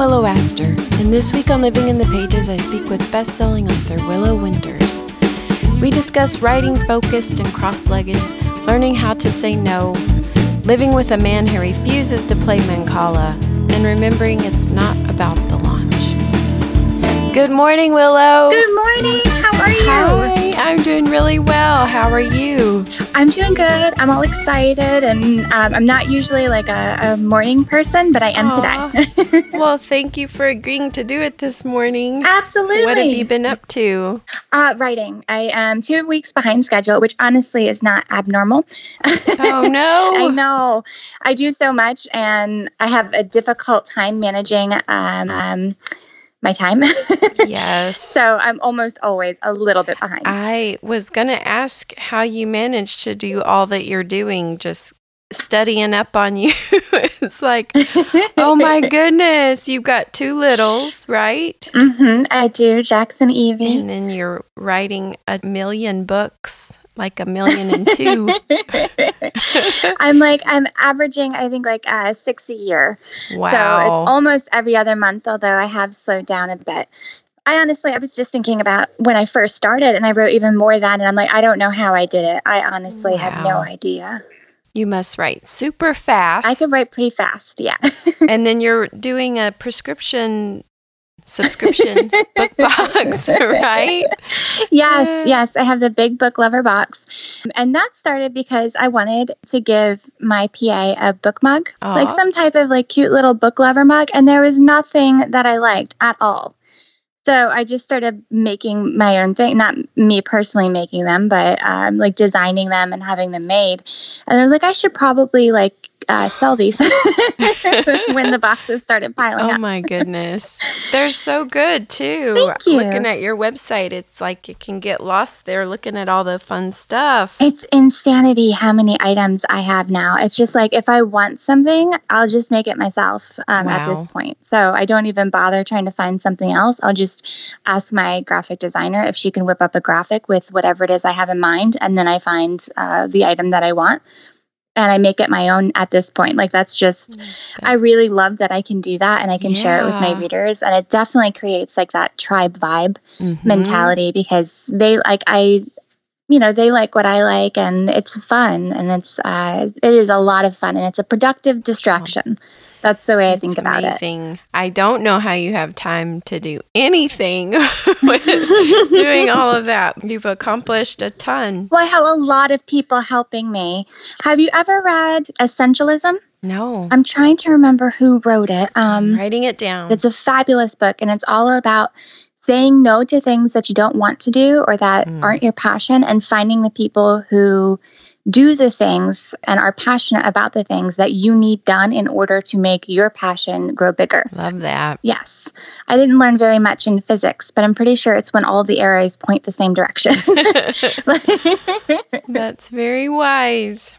Willow Aster, and this week on Living in the Pages, I speak with best selling author Willow Winters. We discuss writing focused and cross legged, learning how to say no, living with a man who refuses to play Mancala, and remembering it's not about the launch. Good morning, Willow. Good morning. How are you? Hi, I'm doing really well. How are you? I'm doing good. I'm all excited, and um, I'm not usually like a, a, morning person, but I am Aw. today. Well, thank you for agreeing to do it this morning. Absolutely. What have you been up to? Uh, writing. I am two weeks behind schedule, which honestly is not abnormal. Oh, no. I know. I do so much, and I have a difficult time managing um, um, my time. Yes. so I'm almost always a little bit behind. I was going to ask how you manage to do all that you're doing, just studying up on you. it's like, oh my goodness, you've got two littles, right? hmm I do. Jackson Evie. And then you're writing a million books, like a million and two. I'm like I'm averaging I think like uh, six a year. Wow. So it's almost every other month, although I have slowed down a bit. I honestly I was just thinking about when I first started and I wrote even more than and I'm like I don't know how I did it. I honestly have no idea. you must write super fast. I could write pretty fast, yeah. and then you're doing a prescription subscription book box, right? yes, yes, I have the big book lover box. And that started because I wanted to give my PA a book mug, like some type of like cute little book lover mug, and there was nothing that I liked at all. So I just started making my own thing, not me personally making them, but um, like designing them and having them made. And I was like, I should probably like uh, sell these when the boxes started piling Oh up. my goodness. They're so good too. Thank you. Looking at your website, it's like you can get lost there looking at all the fun stuff. It's insanity how many items I have now. It's just like if I want something, I'll just make it myself um, at this point. So I don't even bother trying to find something else. I'll just ask my graphic designer if she can whip up a graphic with whatever it is I have in mind, and then I find uh, the item that I want. And I make it my own at this point. Like, that's just, I really love that I can do that and I can share it with my readers. And it definitely creates like that tribe vibe Mhm. mentality because they like I you know they like what I like and it's fun and it's uh it is a lot of fun and it's a productive distraction. That's the way I think about it. amazing. I don't know how you have time to do anything with doing all of that. You've accomplished a ton. Well, I have a lot of people helping me. Have you ever read Essentialism? No. I'm trying to remember who wrote it. I'm Um, writing it down. it's a fabulous book, and it's all about saying no to things that you don't want to do or that Mm. aren't your passion, and finding the people who do the things and are passionate about the things that you need done in order to make your passion grow bigger. Love that. Yes. I didn't learn very much in physics, but I'm pretty sure it's when all the arrows point the same direction. That's very wise.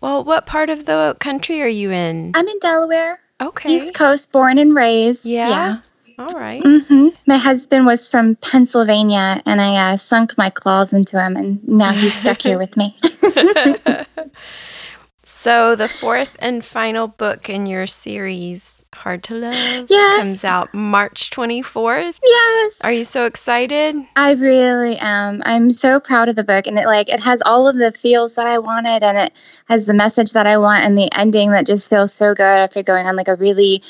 Well, what part of the country are you in? I'm in Delaware, Okay. East Coast, born and raised. Yeah? All right. hmm My husband was from Pennsylvania, and I uh, sunk my claws into him, and now he's stuck here with me. so, the fourth and final book in your series, Hard to Love, Yes. comes out March 24th. yes, Are you so excited? I really am. I'm so proud of the book, and it like it has all of the feels that I wanted, and it has the message that I want, and the ending that just feels so good after going on like a really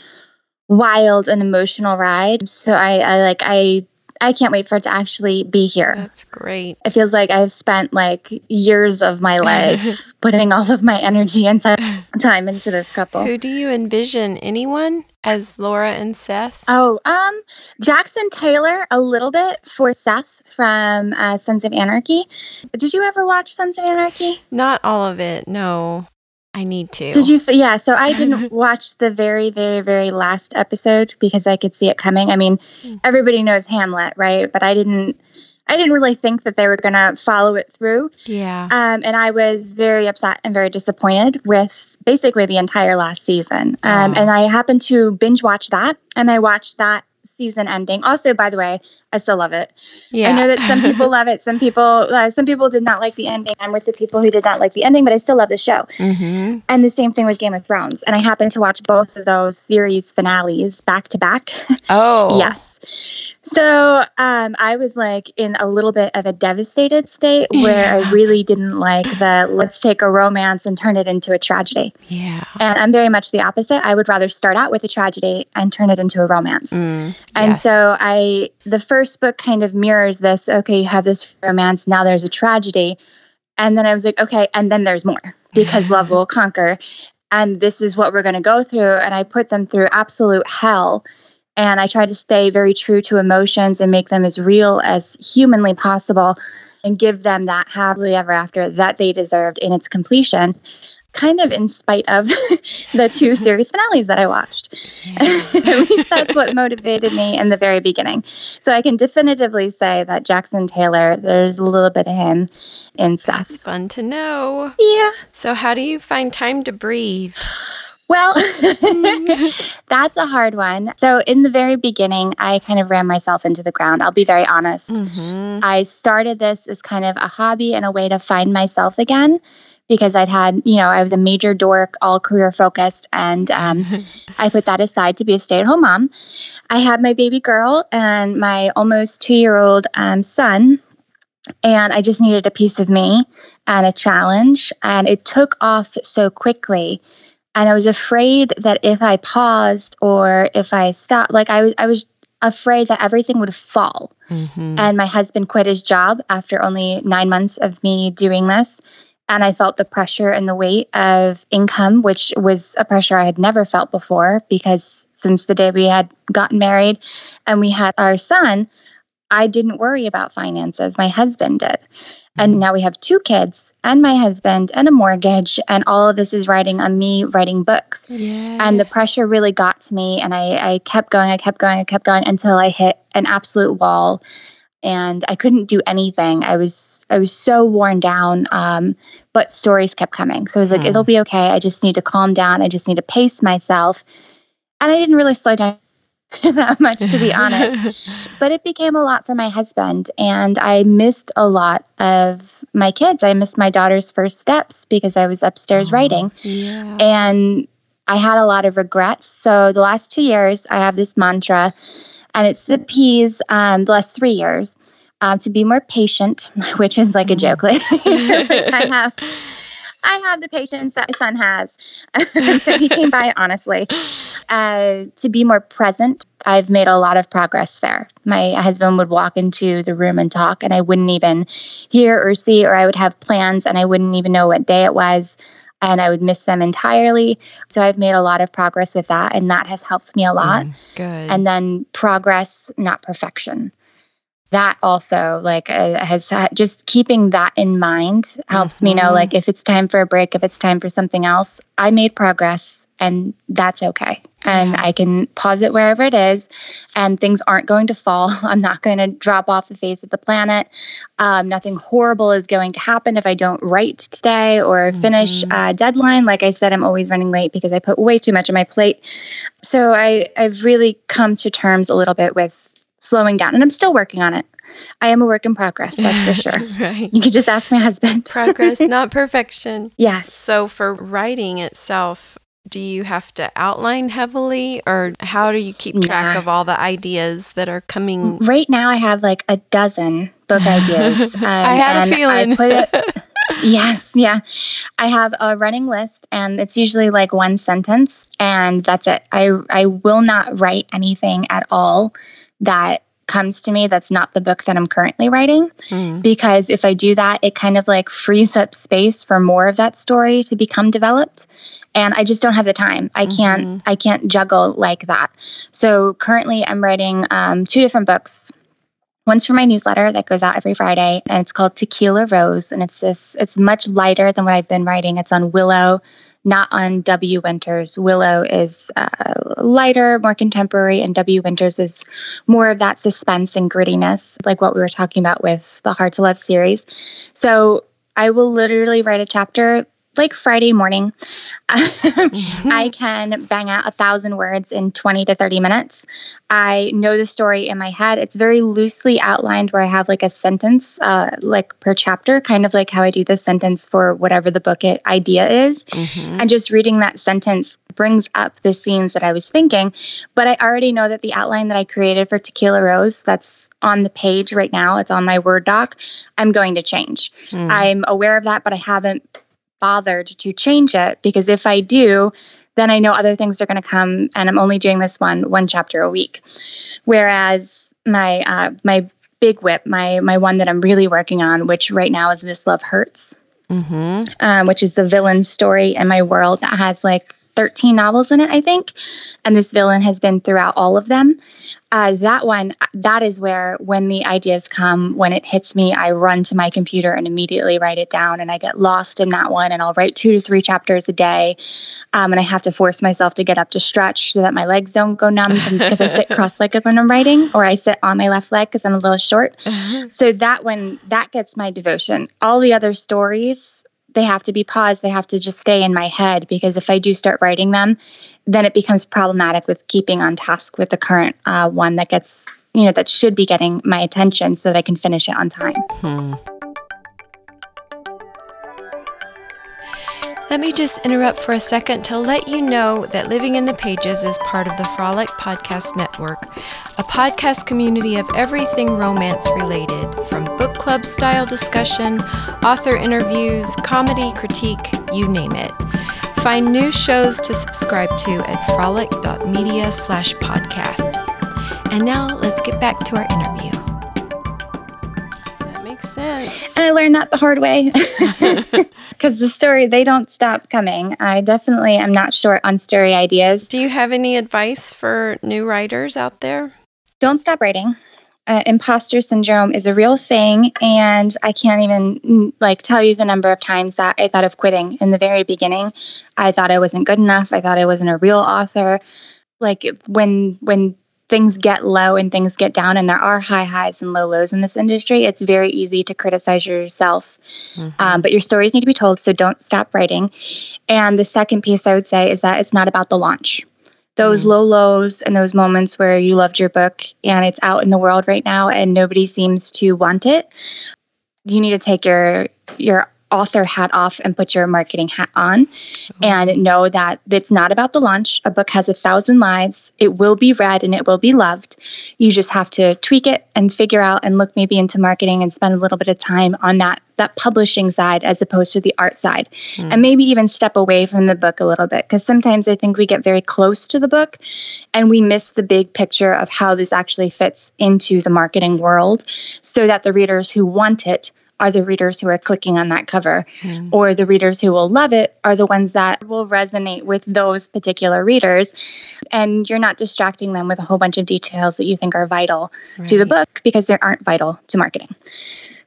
wild and emotional ride. So I, I like I I can't wait for it to actually be here. That's great. It feels like I've spent like years of my life putting all of my energy and time into this couple. Who do you envision? Anyone as Laura and Seth? Oh, um, Jackson Teller a little bit for Seth from uh, Sons of Anarchy. Did you ever watch Sons of Anarchy? Not all of it. No. I need to. Did you? Yeah. So I didn't watch the very, very, very last episode because I could see it coming. I mean, Mm. everybody knows Hamlet, right? But I didn't. I didn't really think that they were going to follow it through. Yeah. Um, and I was very upset and very disappointed with basically the entire last season. Um, Wow. And I happened to binge watch that, and I watched that season ending. Also, by the way, I still love it. Yeah. I know that some people love it. Some people, uh, some people did not like the ending. I'm with the people who did not like the ending, but I still love the show. hmm And the same thing with Game of Thrones. And I happened to watch both of those series finales back to back. Oh. Yes. So um, I was like in a little bit of a devastated state where Yeah. I really didn't like the let's take a romance and turn it into a tragedy. Yeah. And I'm very much the opposite. I would rather start out with a tragedy and turn it into a romance. Mm, And yes. so I the first book kind of mirrors this, okay, you have this romance, now there's a tragedy. And then I was like, okay, and then there's more because love will conquer. And this is what we're going to go through and I put them through absolute hell. And I tried to stay very true to emotions and make them as real as humanly possible and give them that happily ever after that they deserved in its completion, kind of in spite of the two series finales that I watched. At least that's what motivated me in the very beginning. So I can definitively say that Jackson Teller, there's a little bit of him in Seth. That's fun to know. Yeah. So, how do you find time to breathe? Well, that's a hard one. So in the very beginning, I kind of ran myself into the ground. I'll be very honest. hmm I started this as kind of a hobby and a way to find myself again because I'd had, you know, I was a major dork, all career focused, and um, I put that aside to be a stay at home mom. I had my baby girl and my almost two year old um, son, and I just needed a piece of me and a challenge. And it took off so quickly. And I was afraid that if I paused or if I stopped, like I was, I was afraid that everything would fall. hmm And my husband quit his job after only nine months of me doing this. And I felt the pressure and the weight of income, which was a pressure I had never felt before because since the day we had gotten married and we had our son, I didn't worry about finances. My husband did. And mm-hmm. now we have two kids and my husband and a mortgage. And all of this is riding on me writing books. Yeah. And the pressure really got to me. And I, I kept going, I kept going, I kept going until I hit an absolute wall and I couldn't do anything. I was I was so worn down. Um, but stories kept coming. So I was like, Hmm. it'll be okay. I just need to calm down. I just need to pace myself. And I didn't really slow down that much, to be honest. But it became a lot for my husband. And I missed a lot of my kids. I missed my daughter's first steps because I was upstairs writing yeah. and I had a lot of regrets. So the last two years, I have this mantra, and it's the P's. Um, the last three years, um, to be more patient, which is like a joke. Like, I have, I have the patience that my son has. so he came by honestly. Uh, to be more present, I've made a lot of progress there. My husband would walk into the room and talk, and I wouldn't even hear or see, or I would have plans and I wouldn't even know what day it was and I would miss them entirely. So I've made a lot of progress with that, and that has helped me a lot. Mm, Good. And then progress, not perfection. That also, like, uh, has uh, just keeping that in mind helps me know, Mhm. like, if it's time for a break, if it's time for something else, I made progress and that's okay. And I can pause it wherever it is, and things aren't going to fall. I'm not going to drop off the face of the planet. Um, nothing horrible is going to happen if I don't write today or finish Mhm. a deadline. Like I said, I'm always running late because I put way too much on my plate. So I, I've really come to terms a little bit with slowing down, and I'm still working on it. I am a work in progress, that's for sure. right. You could just ask my husband. Progress, not perfection. yes. So, for writing itself, do you have to outline heavily, or how do you keep track Nah. of all the ideas that are coming? Right now, I have like a dozen book ideas. Um, I had a feeling. I put it, yes, yeah. I have a running list, and it's usually like one sentence, and that's it. I I will not write anything at all that comes to me that's not the book that I'm currently writing Mm, because if I do that, it kind of like frees up space for more of that story to become developed. And I just don't have the time. I can't. I can't juggle like that. So currently, I'm writing um, two different books. One's for my newsletter that goes out every Friday, and it's called Tequila Rose, and it's this. It's much lighter than what I've been writing. It's on Willow, not on W. Winters. Willow is uh, lighter, more contemporary, and W. Winters is more of that suspense and grittiness, like what we were talking about with the Hard to Love series. So I will literally write a chapter like Friday morning. I can bang out a thousand words in 20 to 30 minutes. I know the story in my head. It's very loosely outlined where I have like a sentence, uh, like per chapter, kind of like how I do the sentence for whatever the book it, idea is. Mm-hmm. And just reading that sentence brings up the scenes that I was thinking. But I already know that the outline that I created for Tequila Rose, that's on the page right now, it's on my Word doc, I'm going to change. Mm. I'm aware of that, but I haven't bothered to change it because if I do, then I know other things are going to come and I'm only doing this one one chapter a week. Whereas my uh, my big whip, my my one that I'm really working on, which right now is this love hurts, mm-hmm. um, which is the villain story in my world that has like 13 novels in it, I think, and this villain has been throughout all of them uh, that one, that is where when the ideas come, when it hits me, I run to my computer and immediately write it down. And I get lost in that one. And I'll write two to three chapters a day. Um, and I have to force myself to get up to stretch so that my legs don't go numb because I sit cross legged when I'm writing, or I sit on my left leg because I'm a little short. Uh-huh. So that one, that gets my devotion. All the other stories, they have to be paused. They have to just stay in my head because if I do start writing them, then it becomes problematic with keeping on task with the current uh, one that gets, you know, that should be getting my attention so that I can finish it on time. Hmm. Let me just interrupt for a second to let you know that Living in the Pages is part of the Frolic Podcast Network, a podcast community of everything romance related, from book club style discussion, author interviews, comedy, critique, you name it. Find new shows to subscribe to at frolic.media slash podcast. And now let's get back to our interview. And I learned that the hard way. because the story they don't stop coming. I definitely am not short on story ideas. Do you have any advice for new writers out there? Don't stop writing. Uh, imposter syndrome is a real thing, and I can't even like tell you the number of times that I thought of quitting in the very beginning. I thought I wasn't good enough. I thought I wasn't a real author. Like when when things get low and things get down and there are high highs and low lows in this industry it's very easy to criticize yourself mm-hmm. um, but your stories need to be told so don't stop writing and the second piece i would say is that it's not about the launch those mm-hmm. low lows and those moments where you loved your book and it's out in the world right now and nobody seems to want it you need to take your your author hat off and put your marketing hat on mm-hmm. and know that it's not about the launch. A book has a thousand lives. It will be read and it will be loved. You just have to tweak it and figure out and look maybe into marketing and spend a little bit of time on that that publishing side as opposed to the art side. Mm. And maybe even step away from the book a little bit because sometimes I think we get very close to the book and we miss the big picture of how this actually fits into the marketing world so that the readers who want it are the readers who are clicking on that cover, mm. or the readers who will love it are the ones that will resonate with those particular readers. And you're not distracting them with a whole bunch of details that you think are vital right. to the book because they aren't vital to marketing.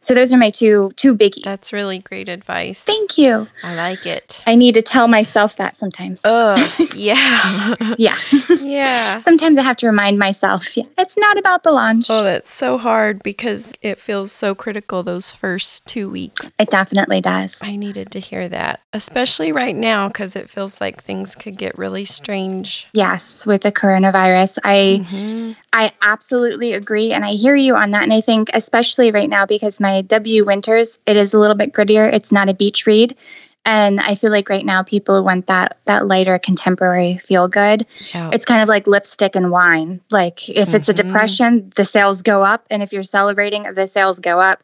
So those are my two two biggies. That's really great advice. Thank you. I like it. I need to tell myself that sometimes. Oh, yeah. yeah. yeah. Sometimes I have to remind myself, yeah, it's not about the launch. Oh, that's so hard because it feels so critical those first 2 weeks. It definitely does. I needed to hear that, especially right now cuz it feels like things could get really strange. Yes, with the coronavirus. I mm-hmm. I absolutely agree and I hear you on that and I think especially right now because my W Winters, it is a little bit grittier. It's not a beach read. And I feel like right now people want that that lighter contemporary feel good. Yeah. It's kind of like lipstick and wine. Like if mm-hmm. it's a mm-hmm. depression, the sales go up, and if you're celebrating, the sales go up.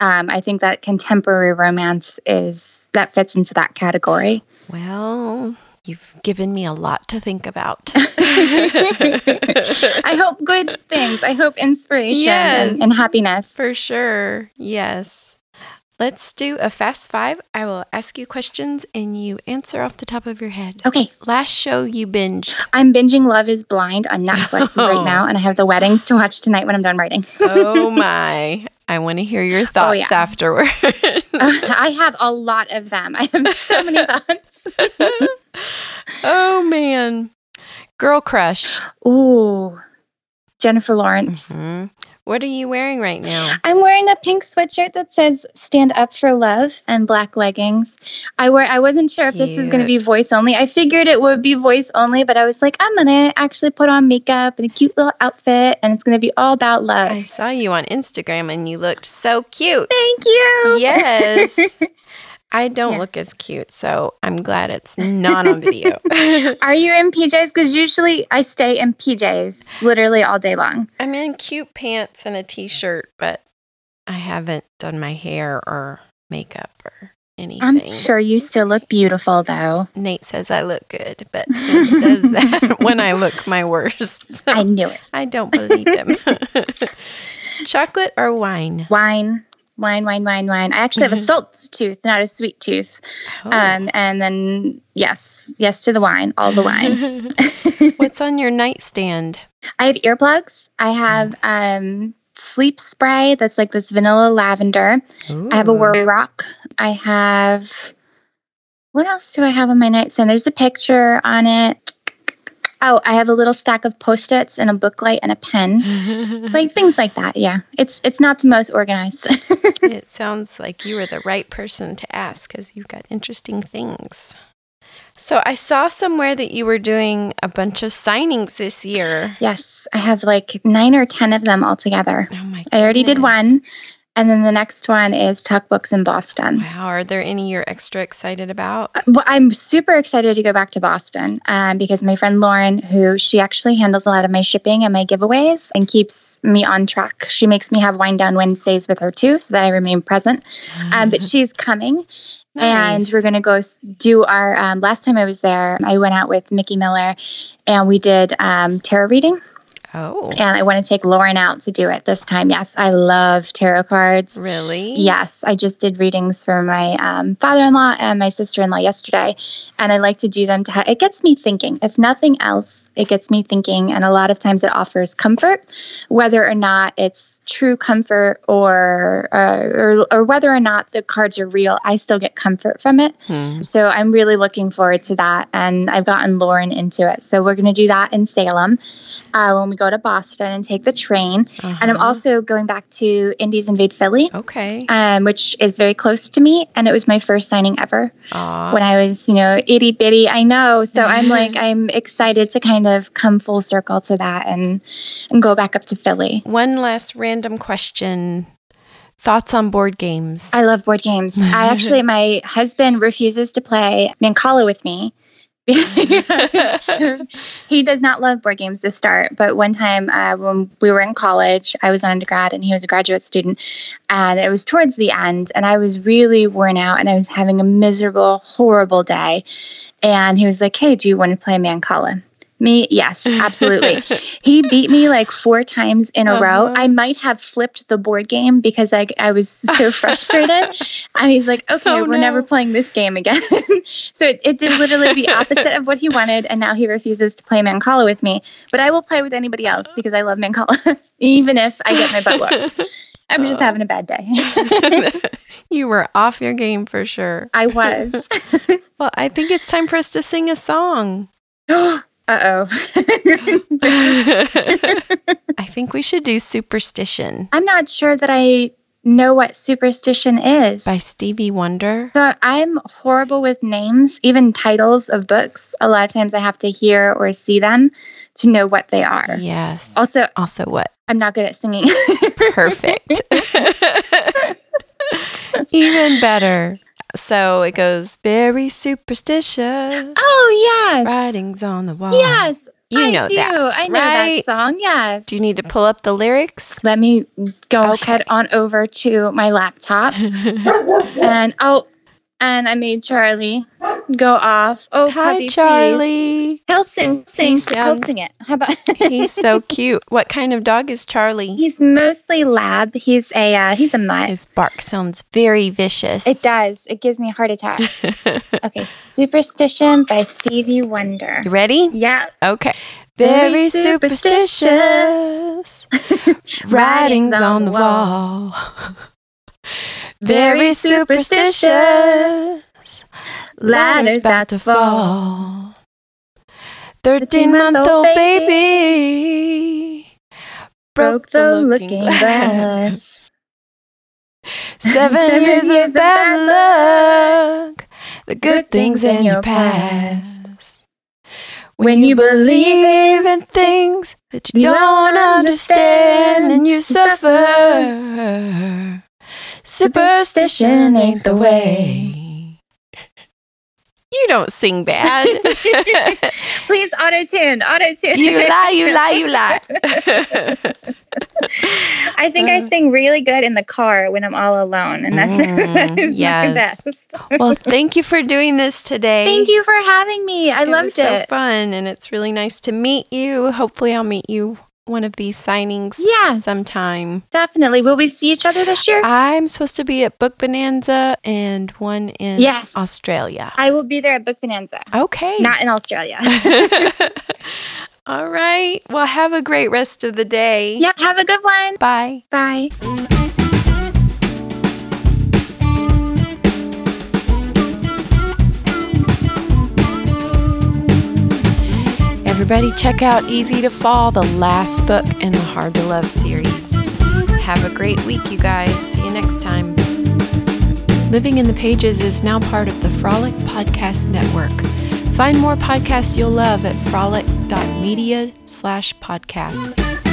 Um, I think that contemporary romance is that fits into that category. Well, You've given me a lot to think about. I hope good things. I hope inspiration yes, and, and happiness. For sure. Yes. Let's do a fast five. I will ask you questions and you answer off the top of your head. Okay. Last show you binged. I'm binging Love is Blind on Netflix oh. right now, and I have the weddings to watch tonight when I'm done writing. oh my. I want to hear your thoughts oh, yeah. afterward. uh, I have a lot of them. I have so many thoughts oh man. Girl crush. Ooh. Jennifer Lawrence. Mm-hmm. What are you wearing right now? I'm wearing a pink sweatshirt that says "Stand Up for Love" and black leggings. I wear. I wasn't sure if this was going to be voice only. I figured it would be voice only, but I was like, I'm gonna actually put on makeup and a cute little outfit, and it's gonna be all about love. I saw you on Instagram, and you looked so cute. Thank you. Yes. I don't Yes. look as cute, so I'm glad it's not on video. Are you in PJs? Because usually I stay in PJs literally all day long. I'm in cute pants and a t-shirt, but I haven't done my hair or makeup or anything. I'm sure you still look beautiful, though. Nate says I look good, but he says that when I look my worst. So I knew it. I don't believe him. Chocolate or wine? Wine, wine, wine, wine, wine. I actually have a salt tooth, not a sweet tooth. Oh. Um, and then yes, yes to the wine, all the wine. What's on your nightstand? I have earplugs. I have um, sleep spray that's like this vanilla lavender. I have a Ooh. worry rock. I have what else do I have on my nightstand? There's a picture on it. Oh, I have a little stack of post-its and a booklight and a pen. Like things like that. Yeah. It's it's not the most organized. It sounds like you were the right person to ask because you've got interesting things. So I saw somewhere that you were doing a bunch of signings this year. yes, I have like 9 or 10 of them altogether. Oh my! I already did one. And then the next one is Tuck Books in Boston. Wow, are there any you're extra excited about? Well, I'm super excited to go back to Boston um, because my friend Lauren, who she actually handles a lot of my shipping and my giveaways and keeps me on track. She makes me have wind down Wednesdays with her too, so that I remain present. Um, but she's coming, and we're going to go do our. Um, last time I was there, I went out with Mickey Miller, and we did um, tarot reading. Oh, And I want to take Lauren out to do it this time. Yes, I love tarot cards. really? Yes, I just did readings for my um, father-in-law and my sister-in-law yesterday, and I like to do them to. Ha- it gets me thinking. If nothing else, it gets me thinking, and a lot of times it offers comfort, whether or not it's true comfort or uh, or, or whether or not the cards are real. I still get comfort from it. Hmm. So I'm really looking forward to that, and I've gotten Lauren into it. So we're going to do that in Salem uh, when we go to Boston and take the train. And I'm Uh-huh. also going back to Indies Invade Philly okay. um, which is very close to me. And it was my first signing ever Aw. when I was, you know, itty bitty. I know. So I'm like, I'm excited to kind of come full circle to that and, and go back up to Philly. One last random question. Thoughts on board games? I love board games. I actually, my husband refuses to play Mancala with me. he does not love board games to start, but one time uh, when we were in college, I was an undergrad and he was a graduate student, and it was towards the end, and I was really worn out and I was having a miserable, horrible day. And he was like, "Hey, do you want to play Mancala?" Me, yes, absolutely. he beat me like four times in a row. Uh-huh. I might have flipped the board game because I, I was so frustrated. and he's like, okay, Oh, we're no. never playing this game again. so it, it did literally the opposite of what he wanted. And now he refuses to play Mancala with me. But I will play with anybody else because I love Mancala, even if I get my butt whooped. I'm just having a bad day. you were off your game for sure. I was. Well, I think it's time for us to sing a song. uh oh. I think we should do Superstition I'm not sure that I know what superstition is. by Stevie Wonder. So I'm horrible with names, even titles of books. A lot of times I have to hear or see them to know what they are. Yes. Also, Also, what? I'm not good at singing. Perfect. Even better. So it goes very superstitious. oh, yes. Writings on the wall. Yes. You I know do. that. I know right? that song. Yes. Do you need to pull up the lyrics? Let me go Okay. head on over to my laptop and oh, and I made Charlie go off. Oh, Hi, puppy, please. Charlie. He'll sing, sing, He he'll sing it. How about? He's so cute. What kind of dog is Charlie? He's mostly lab. He's a uh, he's a mutt. His bark sounds very vicious. It does. It gives me a heart attack. okay, Superstition by Stevie Wonder. you ready? Yeah. Okay. Very Very superstitious. Writings on the wall. Very superstitious. Ladder's about to fall. Thirteen month old baby. broke the looking glass. Seven, years, of bad luck. The good, things in your past. When, you believe in things that you, don't don't understand, then you suffer. Superstition ain't the way. You don't sing bad. Please auto tune, auto tune. you lie, you lie, you lie. I think I Uh. sing really good in the car when I'm all alone, and that's, Mm, that is my best. well, thank you for doing this today. Thank you for having me. I it loved was so it. fun, and it's really nice to meet you. Hopefully, I'll meet you one of these signings yeah, sometime. Definitely. Will we see each other this year? I'm supposed to be at Book Bonanza and one in Yes. Australia. I will be there at Book Bonanza, Okay. not in Australia. All right. Well, have a great rest of the day. yep. Have a good one. Bye. Bye. Everybody, check out Easy to Fall, the last book in the Hard to Love series. Have a great week, you guys. See you next time. Living in the Pages is now part of the Frolic Podcast Network. Find more podcasts you'll love at frolic.media slash podcasts.